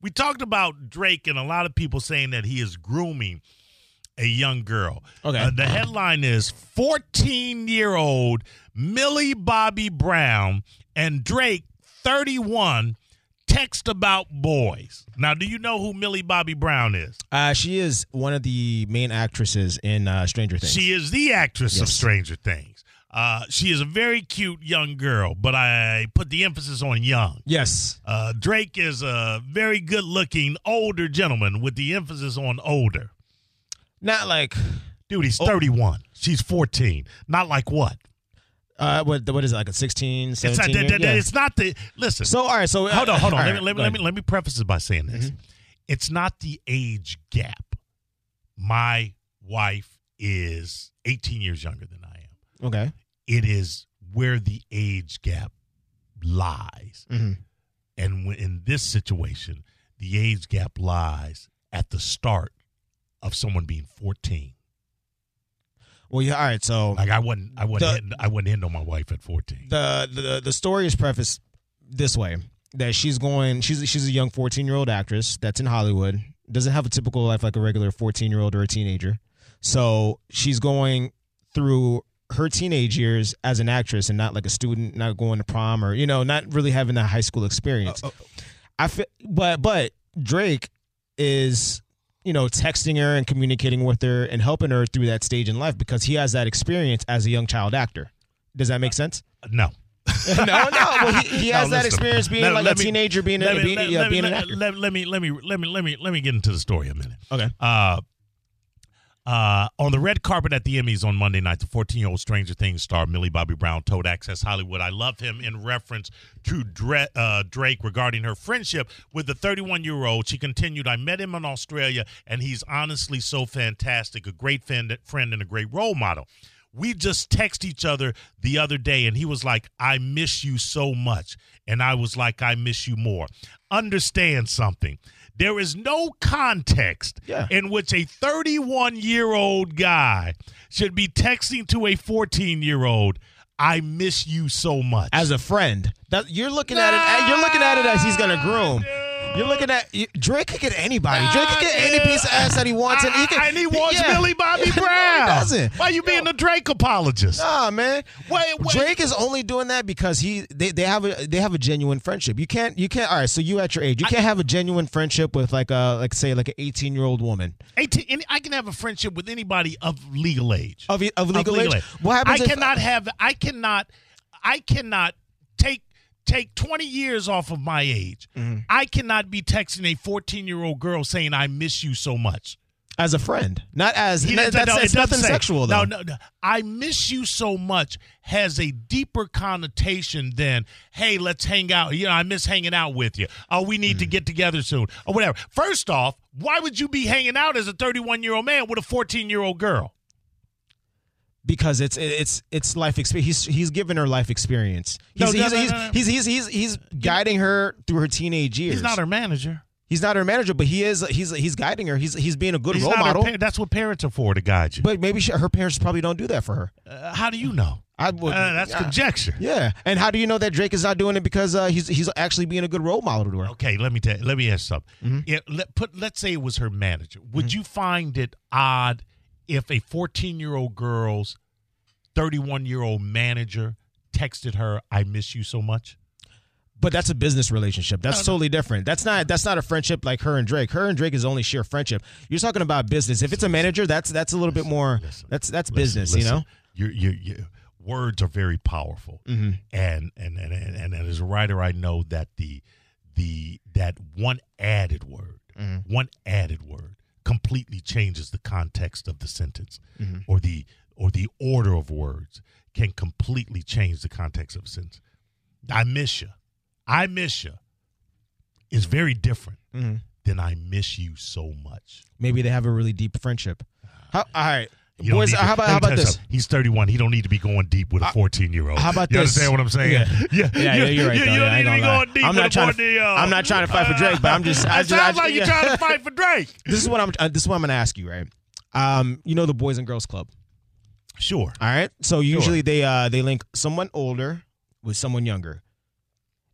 we talked about Drake and a lot of people saying that he is grooming a young girl. Okay. Uh, the headline is 14 year old Millie Bobby Brown and Drake, 31, text about boys. Now, do you know who Millie Bobby Brown is? Uh, she is one of the main actresses in uh, Stranger Things. She is the actress of Stranger Things. Uh, she is a very cute young girl, but I put the emphasis on young. yes. Uh, Drake is a very good looking older gentleman with the emphasis on older. Not like Dude, he's 31. She's 14. Not like what? uh, what what is it like a 16, It's not, 17 that- year- that- yeah. it's not the. Listen. So all right, so uh, hold on, hold on. Let, right, me, let, me, let, me, let me preface this by saying this. Mm-hmm. It's not the age gap. My wife is 18 years younger than I am. Okay. It is where the age gap lies. Mhm. And when, in this situation, the age gap lies at the start of someone being 14. Well, yeah. All right. So Like I wasn't, I wasn't, The- hitting, I wasn't hitting on my wife at 14. the the the story is prefaced this way that she's going she's she's a young 14 year old actress that's in Hollywood doesn't have a typical life like a regular 14 year old or a teenager so she's going through her teenage years as an actress and not like a student not going to prom or you know not really having that high school experience uh, uh, I feel but but Drake is you know texting her and communicating with her and helping her through that stage in life because he has that experience as a young child actor does that make uh, sense no. no, no. Well, he, he No, has that experience being Let- like let a me- teenager, being a, me, being, let, me- being an actor. let- let me let me let me let me let me get into the story a minute. okay. Uh, uh, on the red carpet at the Emmys on Monday night, the 14 year old Stranger Things star Millie Bobby Brown told Access Hollywood, I love him in reference to Dre- uh, Drake regarding her friendship with the 31 year old. She continued, I met him in Australia, and he's honestly so fantastic, a great friend, friend and a great role model. We just text each other the other day, and he was like, I miss you so much. And I was like, I miss you more. Understand something. There is no context Yeah. in which a 31 year old guy should be texting to a 14 year old, I miss you so much. As a friend, that you're looking at it. You're looking at it as he's gonna groom. Dude. You're looking at you- Drake could get anybody. Drake could get any piece of ass that he wants, and he can. and he wants yeah. Millie Bobby Brown. doesn't. Why you being a Drake apologist? Nah, man. Wait, wait. Drake is only doing that because he they, they have a they have a genuine friendship. You can't you can't all right. So you at your age, you can't have a genuine friendship with like a like say like an 18 year old woman 18, and I can have a friendship with anybody of legal age. of of legal, age. What happens? I if, cannot have. I cannot. I cannot take take twenty years off of my age. Mm-hmm. I cannot be texting a fourteen year old girl saying I miss you so much. as a friend, not as He that's no, it it's nothing say- sexual though. No, no, no. I miss you so much has a deeper connotation than hey, let's hang out. You know, I miss hanging out with you. Oh, we need to Mm. get together soon or whatever. First off, why would you be hanging out as a thirty one year old man with a fourteen year old girl? Because it's it's it's life experience. He's he's giving her life experience. He's No, he's, no, he's, no, no. he's he's he's he's guiding her through her teenage years. He's not her manager. He's not her manager, but he is. He's he's guiding her. He's he's being a good He's role model. pa- that's what parents are for to guide you. but maybe she, her parents probably don't do that for her. Uh, how do you know? I would. Uh, that's yeah. conjecture. Yeah, and how do you know that Drake is not doing it because uh, he's he's actually being a good role model to her? Okay, let me tell. Let me ask something. Mm-hmm. Yeah, let, put. Let's say it was her manager. Would you find it odd if a fourteen-year-old girl's thirty-one-year-old manager texted her, "I miss you so much"? But that's a business relationship. That's totally different. That's not that's not a friendship like her and Drake. Her and Drake is only sheer friendship. You're talking about business. If it's a manager, that's that's a little bit more. listen, That's that's Listen, business. You know. your your your words are very powerful, Mm-hmm. and, and and and and as a writer, I know that the the that one added word, Mm-hmm. one added word, completely changes the context of the sentence, Mm-hmm. or the or the order of words can completely change the context of a sentence. I miss you. I miss you. Is very different Mm-hmm. than I miss you so much. Maybe they have a really deep friendship. How, all right, You boys. How about how about this? something. He's 31. He don't need to be going deep with a 14 year old. How about you this? You understand what I'm saying? Yeah. yeah, Yeah, yeah, you're right. You, though. you Yeah, don't I need to be going deep I'm with not a trying 14 year old. to. I'm not trying to fight for Drake, but I'm just. I It just, I sounds just- like you're trying to fight for Drake. This is what I'm. Uh, this is what I'm going to ask you, right? Um, you know the Boys and Girls Club. Sure. All right. So usually they uh they link someone older with someone younger,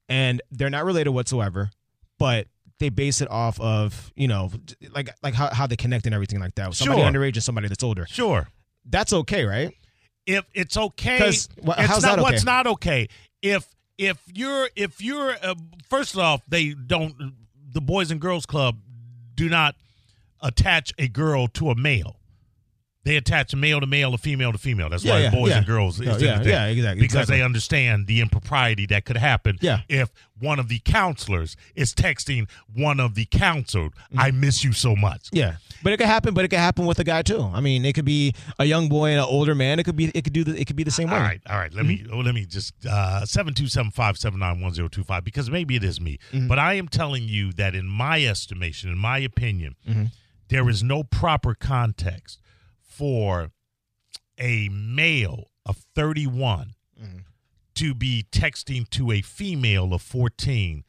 and they're not related whatsoever, but they base it off of you know like like how, how they connect and everything like that. Somebody Sure. underage and somebody that's older. Sure. That's okay, right? if it's okay wha- it's how's not that what's not okay if if you're if you're uh, first off they don't the boys and girls club do not attach a girl to a male they attach a male to male a female to female that's Yeah, why yeah, boys yeah. and girls is Oh, yeah, the thing. yeah, exactly, because exactly. they understand the impropriety that could happen Yeah. if one of the counselors is texting one of the counseled i miss you so much Yeah, but it could happen. But it could happen with a guy too. I mean, it could be a young boy and an older man. It could be. It could do. The, it could be the same way. All right, all right. Let me Mm-hmm. oh, let me just uh seven two seven five seven nine one zero two five because maybe it is me, Mm-hmm. but I am telling you that in my estimation, in my opinion, Mm-hmm. there is no proper context for a male of thirty one Mm-hmm. to be texting to a female of fourteen.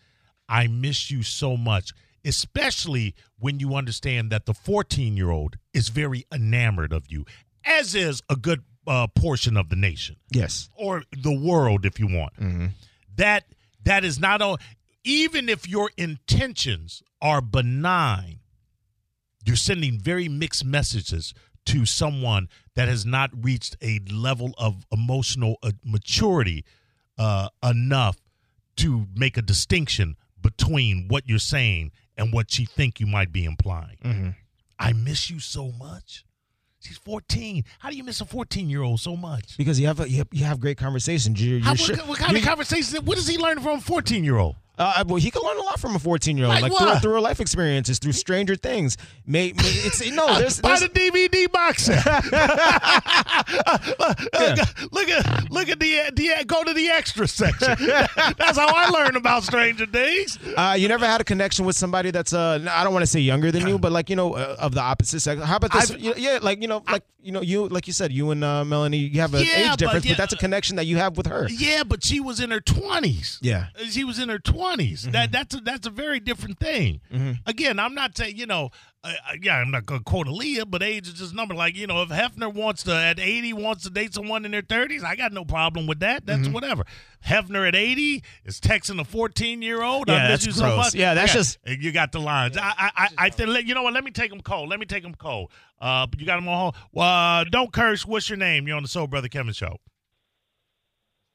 I miss you so much. Especially when you understand that the 14 year old is very enamored of you, as is a good uh, portion of the nation Yes. or the world if you want that that is not all even if your intentions are benign you're sending very mixed messages to someone that has not reached a level of emotional uh, maturity uh, enough to make a distinction between what you're saying and what you think you might be implying i miss you so much she's 14 how do you miss a 14 year old so much Because you have a, you have, you have great conversations. You're how, what, what kind of conversations? conversation? What is he learning from a 14 year old? Uh, well, he can learn a lot from a 14 year old, Like like, through, through her life experiences, through stranger things. May, may it's no, Oh, there's, Buy there's the DVD box set. Look at look at the, the go to the extra section. That's how I learned about Stranger Things. uh, you never had a connection with somebody that's uh, I don't want to say younger than you, but like you know, uh, of the opposite sex. How about this? I've- You- yeah, like you know, like you know, you like you said, you and uh, Melanie, you have an Yeah, age difference, but, yeah, that's a connection that you have with her. Yeah, but she was in her twenties. Yeah. she was in her 20s That that's a, that's a very different thing. Again, I'm not saying you know. Uh, uh, yeah, I'm not going to quote Aaliyah, but age is just number. Like you know, if Hefner wants to at 80 wants to date someone in their 30s, I got no problem with that. That's whatever. Hefner at 80 is texting a 14 year old. I Yeah, miss that's you so gross. much. Yeah, that's I got- just- you got the lines. I I I, I think you know what? Let me take them cold. Let me take them cold. Uh, but you got them on hold. Well, uh, don't curse. What's your name? You're on the Soul Brother Kevin show.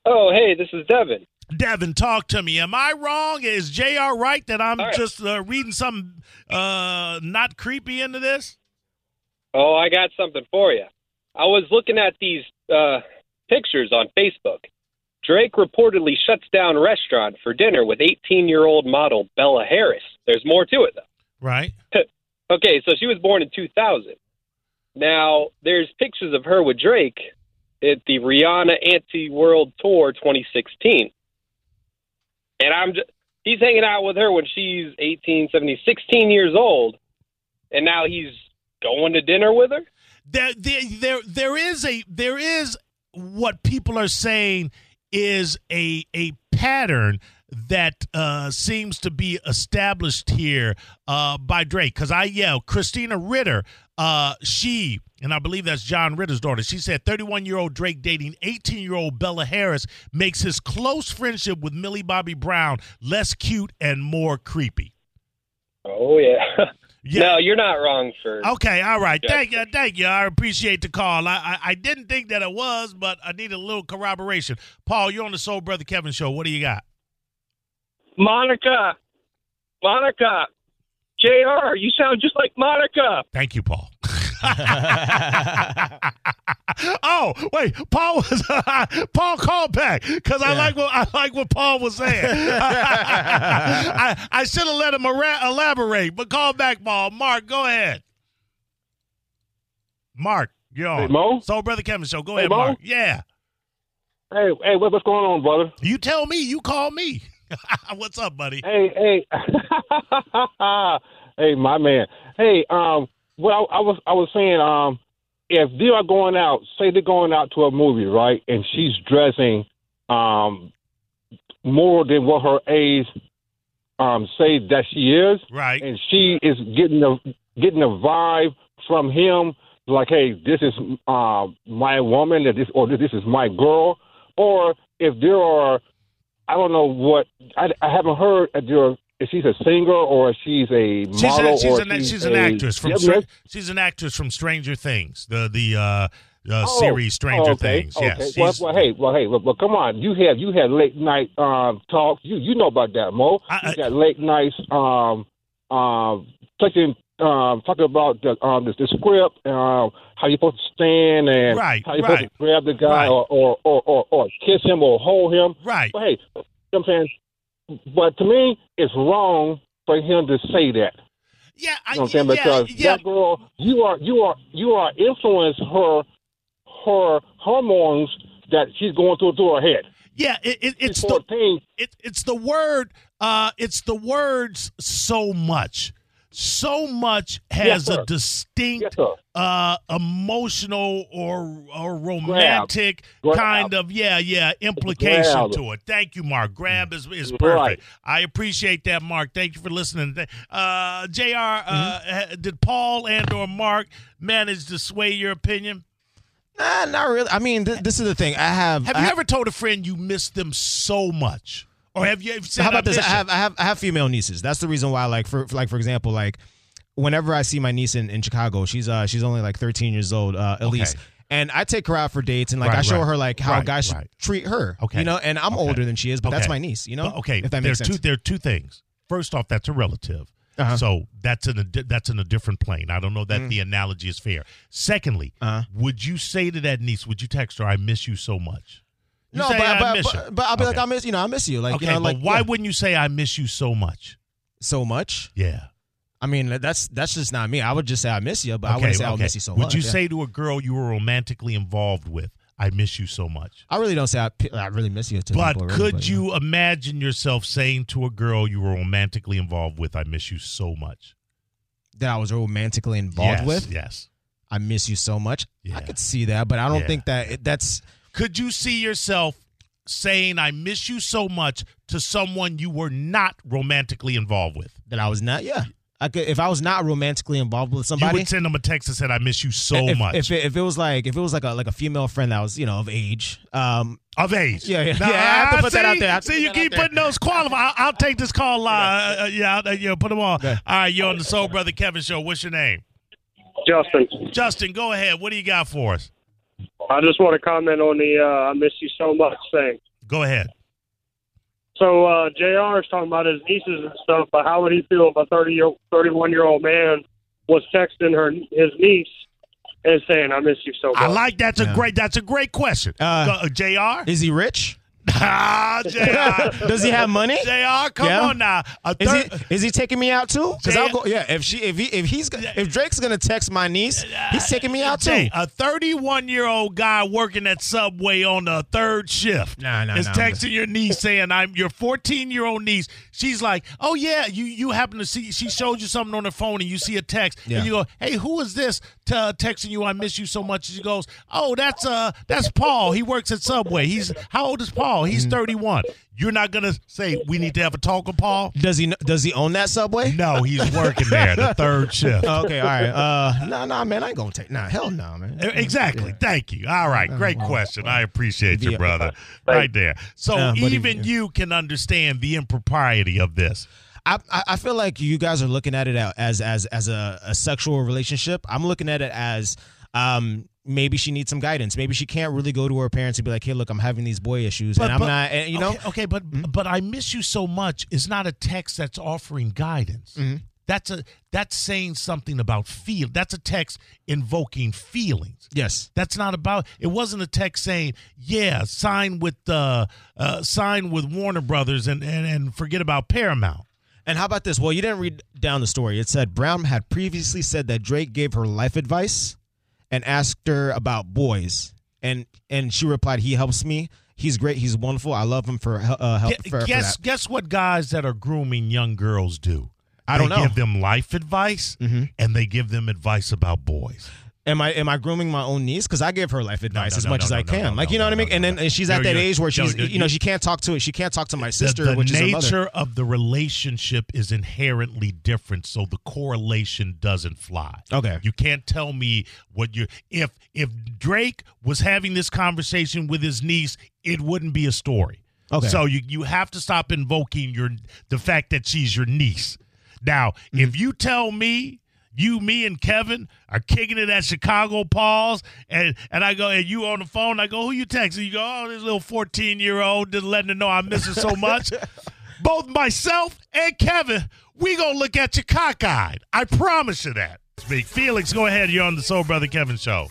Oh, hey, this is Devin. Devin, talk to me. Am I wrong? Is JR right that I'm right. just uh, reading something uh, not creepy into this? Oh, I got something for you. I was looking at these uh, pictures on Facebook. Drake reportedly shuts down restaurant for dinner with 18-year-old model Bella Harris. There's more to it, though. Right. Okay, so she was born in 2000. Now, there's pictures of her with Drake at the Rihanna Anti World Tour 2016. And I'm just, he's hanging out with her when she's 18, 17, 16 years old, and now he's going to dinner with her? There, there, there, there is a there is what people are saying is a a pattern that uh, seems to be established here uh, by Drake. Because I yell, Christina Ritter, uh, she, and I believe that's John Ritter's daughter, she said 31 year old Drake dating 18 year old Bella Harris makes his close friendship with Millie Bobby Brown less cute and more creepy. Oh, yeah. Yeah. No, you're not wrong sir. Okay, all right. Yeah. Thank you, thank you. I appreciate the call. I, I I didn't think that it was, but I need a little corroboration. Paul, you're on the Soul Brother Kevin show. What do you got? Monica, Monica, Jr. You sound just like Monica. Thank you, Paul. oh wait, Paul was Paul called back because I like what I like what Paul was saying. I, I should have let him ara- elaborate, but call back, Paul. Mark, go ahead. Mark, you're on. Hey, Mo? Soul Brother Kevin show. Go Hey, ahead, Mo? Mark. Yeah. Hey, hey, what, what's going on, brother? You tell me. You call me. What's up, buddy? Hey, hey, hey, my man. Hey, um, well, I, was, I was saying, um, if they are going out, say they're going out to a movie, right, and she's dressing, um, more than what her age, um, say that she is, Right. and she is getting a getting a vibe from him, like, hey, this is uh, my woman, or this or this is my girl, or if there are, I don't know what, I, I haven't heard if there are if she's a singer or if she's a She's, model a, she's, or an, she's, she's an a- actress from Yeah, she's an actress from Stranger Things, the the uh, uh, Oh, series Stranger oh, okay, Things. Okay. Yes, Well, well, hey, well, hey, well, well, come on. You have you had late night um, talks. You you know about that, Mo. I- you got late nights um, um, taking um, talking about the um, the, the script, um, how you're supposed to stand, and Right, how you're right. supposed to grab the guy Right. or, or, or, or, or kiss him or hold him. right. But hey, you know what I'm saying. But to me, it's wrong for him to say that. Yeah, I, You know what I'm saying? yeah, Because yeah. that girl, you are you are you are influencing her her hormones that she's going through through her head. Yeah, it, it, it's the 14. it, it's the word. Uh, it's the words. So much, so much has Yes, a distinct Yes, uh emotional or or romantic Grab. kind of yeah yeah implication Grab. to it thank you mark grab is is Right. perfect i appreciate that mark thank you for listening uh jr uh Mm-hmm. ha- did paul and or mark manage to sway your opinion Nah, not really. I mean, th- this is the thing. I have. have I you ha- ever told a friend you miss them so much or have you How about this? I have I have I have female nieces. That's the reason why. Like for, like for example, like whenever I see my niece in, in Chicago, she's uh she's only like 13 years old, uh, Elise. Okay. And I take her out for dates, and like Right, I show right. her like how Right, guys should treat her. Okay. you know. And I'm Okay. older than she is, but that's my niece. You know. But, okay, if that there makes are sense. two there are two things. First off, that's a relative. Uh-huh. So that's in a that's in a different plane. I don't know that Mm. the analogy is fair. Secondly, Uh-huh. would you say to that niece, would you text her, "I miss you so much"? You no, but, "I but, miss but, you." but I'll be like, I miss you know, I miss you. Like okay, you know, like why yeah, wouldn't you say, "I miss you so much"? so much? Yeah. I mean, that's that's just not me. I would just say I miss you, but I wouldn't say I miss you so would much. Would you yeah. say to a girl you were romantically involved with, "I miss you so much"? I really don't say I, I really miss you. To But people, really, could but, you imagine yourself saying to a girl you were romantically involved with, "I miss you so much"? that I was romantically involved yes, with? Yes. I miss you so much. Yeah. I could see that, but I don't Yeah. think that it, that's Could you see yourself saying "I miss you so much" to someone you were not romantically involved with? that I was not. Yeah, I could if I was not romantically involved with somebody, You would send them a text that said "I miss you so if, much" If it, if it was like if it was like a like a female friend that was you know of age, um, of age. Yeah, yeah, Now, yeah, I have to put that out there. I See, you keep there. putting those qualified. I'll, I'll take this call live. Uh, uh, yeah, I'll, yeah, put them on. Okay. All right, you're on the Soul Brother Kevin show. What's your name? Justin, Justin. Go ahead. What do you got for us? I just want to comment on the uh, "I miss you so much" thing. Go ahead. So uh, Jr. is talking about his nieces and stuff, but how would he feel if a thirty year, thirty-one year old man was texting her his niece and saying, "I miss you so much"? I like that's a great that's a great question. Uh, Go- uh, Jr. is he rich? Ah, Jr. Does he have money? Jr. Come Yeah. on now. A Is thir- he is he taking me out too? Because. I'll go. Yeah, if she if he if he's if Drake's gonna text my niece, he's taking me out too. A 31 year old guy working at Subway on the third shift Nah, nah, is nah. texting your niece saying, "I'm your 14 year old niece." She's like, "Oh yeah, you you happen to see she showed you something on her phone and you see a text Yeah. and you go, "Hey, who is this t- texting you? I miss you so much." She goes, "Oh, that's uh that's Paul. He works at Subway. He's how old is Paul? He's 31." You're not gonna say we need to have a talk with Paul. Does he does he own that subway? No, he's working there, the third shift. Oh, okay, all right. Uh, no, no, man, I ain't gonna take. Nah, hell no, man. Exactly. Thank you. All right. Great question. I appreciate you, brother. Right there. So even you can understand the impropriety of this. I, I I feel like you guys are looking at it as as as a, a sexual relationship. I'm looking at it as um maybe she needs some guidance. Maybe she can't really go to her parents and be like, "Hey, look, I'm having these boy issues, and I'm not." And, you know, okay, okay, but but I miss you so much is not a text that's offering guidance. Mm-hmm. That's a that's saying something about feel. That's a text invoking feelings. yes, That's not about. It wasn't a text saying, "Yeah, sign with uh, uh sign with Warner Brothers and and, and forget about Paramount." And how about this? Well, you didn't read down the story. It said Brown had previously said that Drake gave her life advice and asked her about boys, and and she replied, "He helps me. He's great. He's wonderful. I love him for uh, help Gu- for, for guess that." guess what guys that are grooming young girls do? I don't they know. give them life advice Mhm. and they give them advice about boys. Am I am I grooming my own niece? Because I give her life advice no, as no, much no, as I no, can. no, like you know no, what I mean. no, and then and she's at that age where no, she's you- know she can't talk to it. She can't talk to my sister, the, which is nature of the relationship is inherently different, so the correlation doesn't fly. Okay. You can't tell me what you if if Drake was having this conversation with his niece, it wouldn't be a story. Okay. So you you have to stop invoking your the fact that she's your niece. Now, Mm-hmm. if you tell me you, me, and Kevin are kicking it at Chicago Paws, and and I go and you on the phone, I go, who you texting? You go, oh, this little fourteen year old, just letting her know I miss her so much. Both myself and Kevin, we gonna look at you cockeyed. I promise you that. Speak, Felix, go ahead. You're on the Soul Brother Kevin show.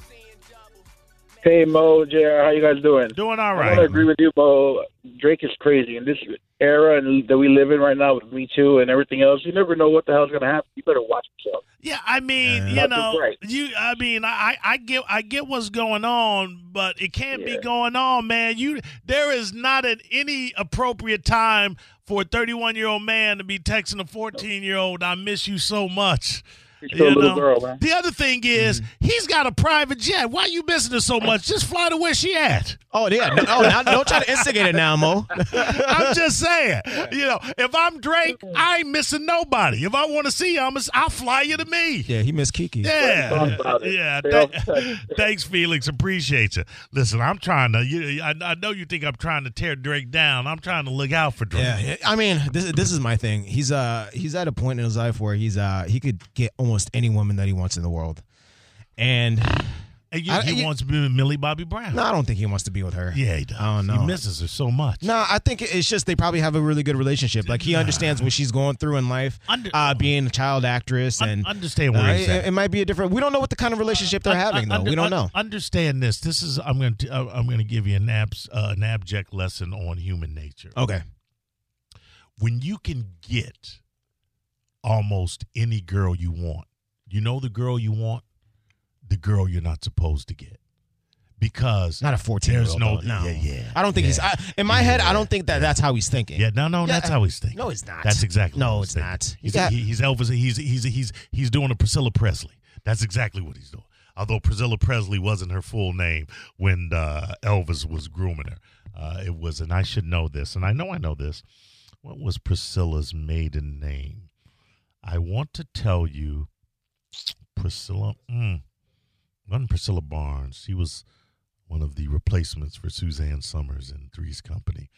Hey Mo, JR, how you guys doing? Doing all right. I want to right. agree with you, Mo. Drake is crazy in this era and that we live in right now with Me Too and everything else. You never know what the hell's going to happen. You better watch yourself. Yeah, I mean, you know, right. you. I mean, I, I get, I get what's going on, but it can't be going on, man. You, there is not at any appropriate time for a 31 year old man to be texting a 14 year old, "I miss you so much." She's still a little know? girl, man. The other thing is, he's got a private jet. Why you missing her so much? Just fly to where she at. Oh yeah. No, oh, now, don't try to instigate it now, Mo. I'm just saying, you know, if I'm Drake, I ain't missing nobody. If I want to see you, I'm, I'll fly you to me. yeah, he missed Kiki. Yeah, Talk yeah. Th- thanks, Felix. Appreciate you. Listen, I'm trying to. You, I, I know you think I'm trying to tear Drake down. I'm trying to look out for Drake. Yeah, yeah. I mean, this this is my thing. He's uh he's at a point in his life where he's uh he could get almost any woman that he wants in the world, and you, I- he wants to be with Millie Bobby Brown. no, I don't think he wants to be with her. Yeah, he does. I don't know. He misses her so much. No, I think it's just they probably have a really good relationship. Like he understands what she's going through in life, Under- uh, being a child actress, Un- and understand where uh, he's it, at. it might be a different. We don't know what the kind of relationship they're Un- having though. under- we don't know. Understand this. This is I'm going to uh, I'm going to give you an abs, uh, an abject lesson on human nature. Okay. When you can get almost any girl you want, you know the girl you want, the girl you're not supposed to get, because Not a fourteen there's old. no no, yeah yeah. I don't think he's. I, in my head, I don't think that that's how he's thinking. Yeah, no, no, Yeah, that's how he's thinking. No, it's not. That's exactly. No, what it's he's not. thinking. You He's, got- he- he's Elvis. He's he's he's he's doing a Priscilla Presley. That's exactly what he's doing. Although Priscilla Presley wasn't her full name when uh, Elvis was grooming her, uh, it was, and I should know this, and I know I know this. What was Priscilla's maiden name? I want to tell you, Priscilla. Mm, wasn't Priscilla Barnes? She was one of the replacements for Suzanne Somers in Three's Company.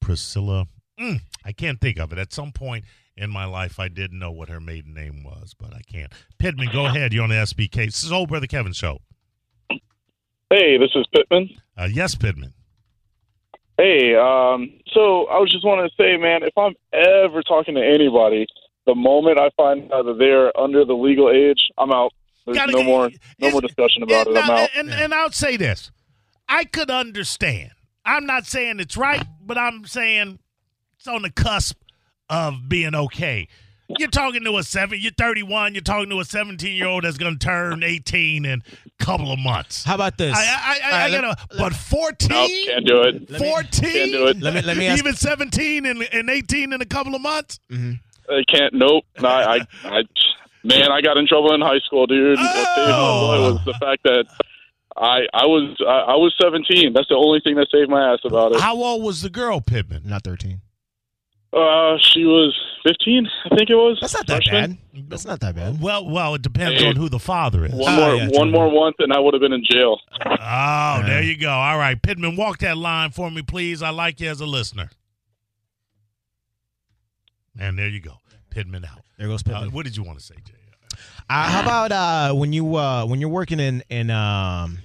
Priscilla. Mm, I can't think of it. At some point in my life, I did know what her maiden name was, but I can't. Pittman, go ahead. You're on the SBK. This is Old Brother Kevin show. Hey, this is Pittman. Uh, yes, Pittman. Hey, um, so I was just wanting to say, man, if I'm ever talking to anybody, the moment I find out that they're under the legal age, I'm out. There's Gotta no more, no more discussion about it. I'm now, out. And, and I'll say this. I could understand. I'm not saying it's right, but I'm saying it's on the cusp of being okay. You're talking to a seven. You're 31. You're talking to a 17 year old that's going to turn 18 in a couple of months. How about this? I, I, I, All I gotta. But 14. No, can't do it. 14. Can't do it. Let me let me ask. Even 17 and, and 18 in a couple of months. Mm-hmm. I can't. Nope. No, I, I, I, man, I got in trouble in high school, dude. What Oh. boy was the fact that I, I was, I, I was 17. That's the only thing that saved my ass about it. How old was the girl, Pittman? Not thirteen. Uh, she was 15, I think it was. That's not that Freshman. bad. That's not that bad. Well, well, it depends Hey. on who the father is. One more, yeah, one more month, and I would have been in jail. Oh, there you go. All right, Pittman, walk that line for me, please. I like you as a listener. And there you go. Pittman out. There goes Uh, what did you want to say, Jay? Uh, how about uh, when you uh, when you're working in in um,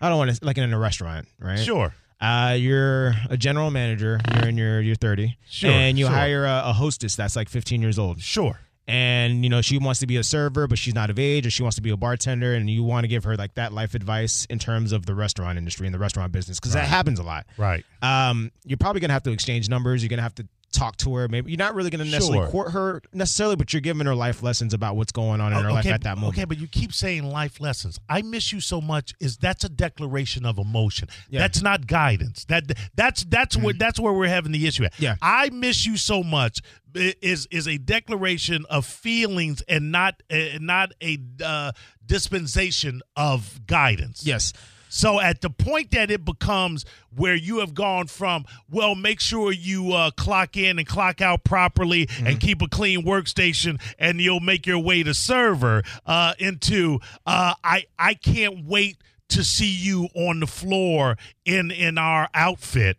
I don't want to like in a restaurant, right? Sure. Uh, you're a general manager. You're in your you're 30, Sure, and you sure. hire a, a hostess that's like 15 years old, Sure. and you know she wants to be a server, but she's not of age, or she wants to be a bartender, and you want to give her like that life advice in terms of the restaurant industry and the restaurant business because that happens a lot. Right. Um, you're probably gonna have to exchange numbers. You're gonna have to talk to her. Maybe you're not really gonna necessarily Sure. court her necessarily, but you're giving her life lessons about what's going on in her life at that moment. okay, but you keep saying life lessons. I miss you so much. Is that's a declaration of emotion? Yeah. Mm-hmm. That's not guidance. That that's that's where that's where we're having the issue at. Yeah. I miss you so much is is a declaration of feelings and not uh, not a uh, dispensation of guidance. Yes. So at the point that it becomes where you have gone from, well, make sure you uh, clock in and clock out properly and keep a clean workstation, and you'll make your way to server, uh, into uh, I I can't wait to see you on the floor in in our outfit.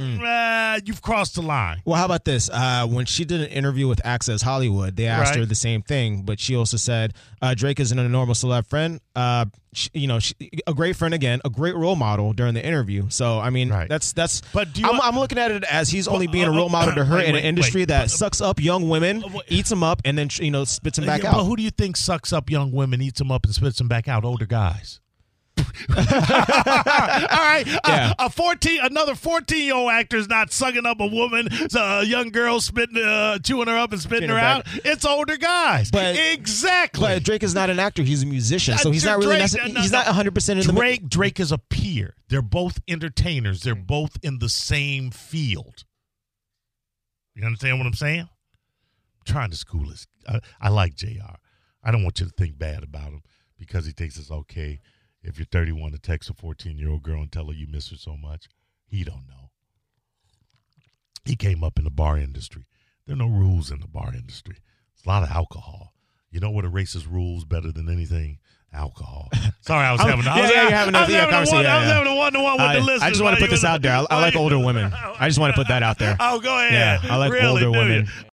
Uh, you've crossed the line. Well, how about this? Uh, when she did an interview with Access Hollywood, they asked Right. her the same thing, but she also said uh, Drake isn't a normal celeb friend. Uh, sh you know, she, a great friend again, a great role model during the interview. So, I mean, Right. that's that's. But do you I'm, want- I'm looking at it as he's only being a uh, role model to her wait, in wait, an industry wait. that But- sucks up young women, Uh, eats them up, and then you know spits them back Yeah, out. But who do you think sucks up young women, eats them up, and spits them back out? Older guys. All right, Yeah. a, a fourteen, another fourteen-year-old actor is not sucking up a woman, a young girl spitting, uh, chewing her up and spitting her her out. It's older guys. But- exactly. But Drake is not an actor; he's a musician, so Uh, he's not really. Drake- necess- no, he's no. not 100 percent in the. Drake Drake is a peer. They're both entertainers. They're both in the same field. You understand what I'm saying? I'm trying to school this. I, I like Jr. I don't want you to think bad about him because he thinks it's okay if you're 31 to text a 14 year old girl and tell her you miss her so much. He don't know. He came up in the bar industry. There are no rules in the bar industry. It's a lot of alcohol. You know what erases rules better than anything? Alcohol. Sorry, I was having. I yeah, was, yeah, you're having a- I was yeah, having a conversation, one. yeah, I was yeah. having a one to one with I, the listeners. I just want to put this out there. I, I like older women. I just want to put that out there. Oh, go ahead. Yeah, I like Really, older you? women.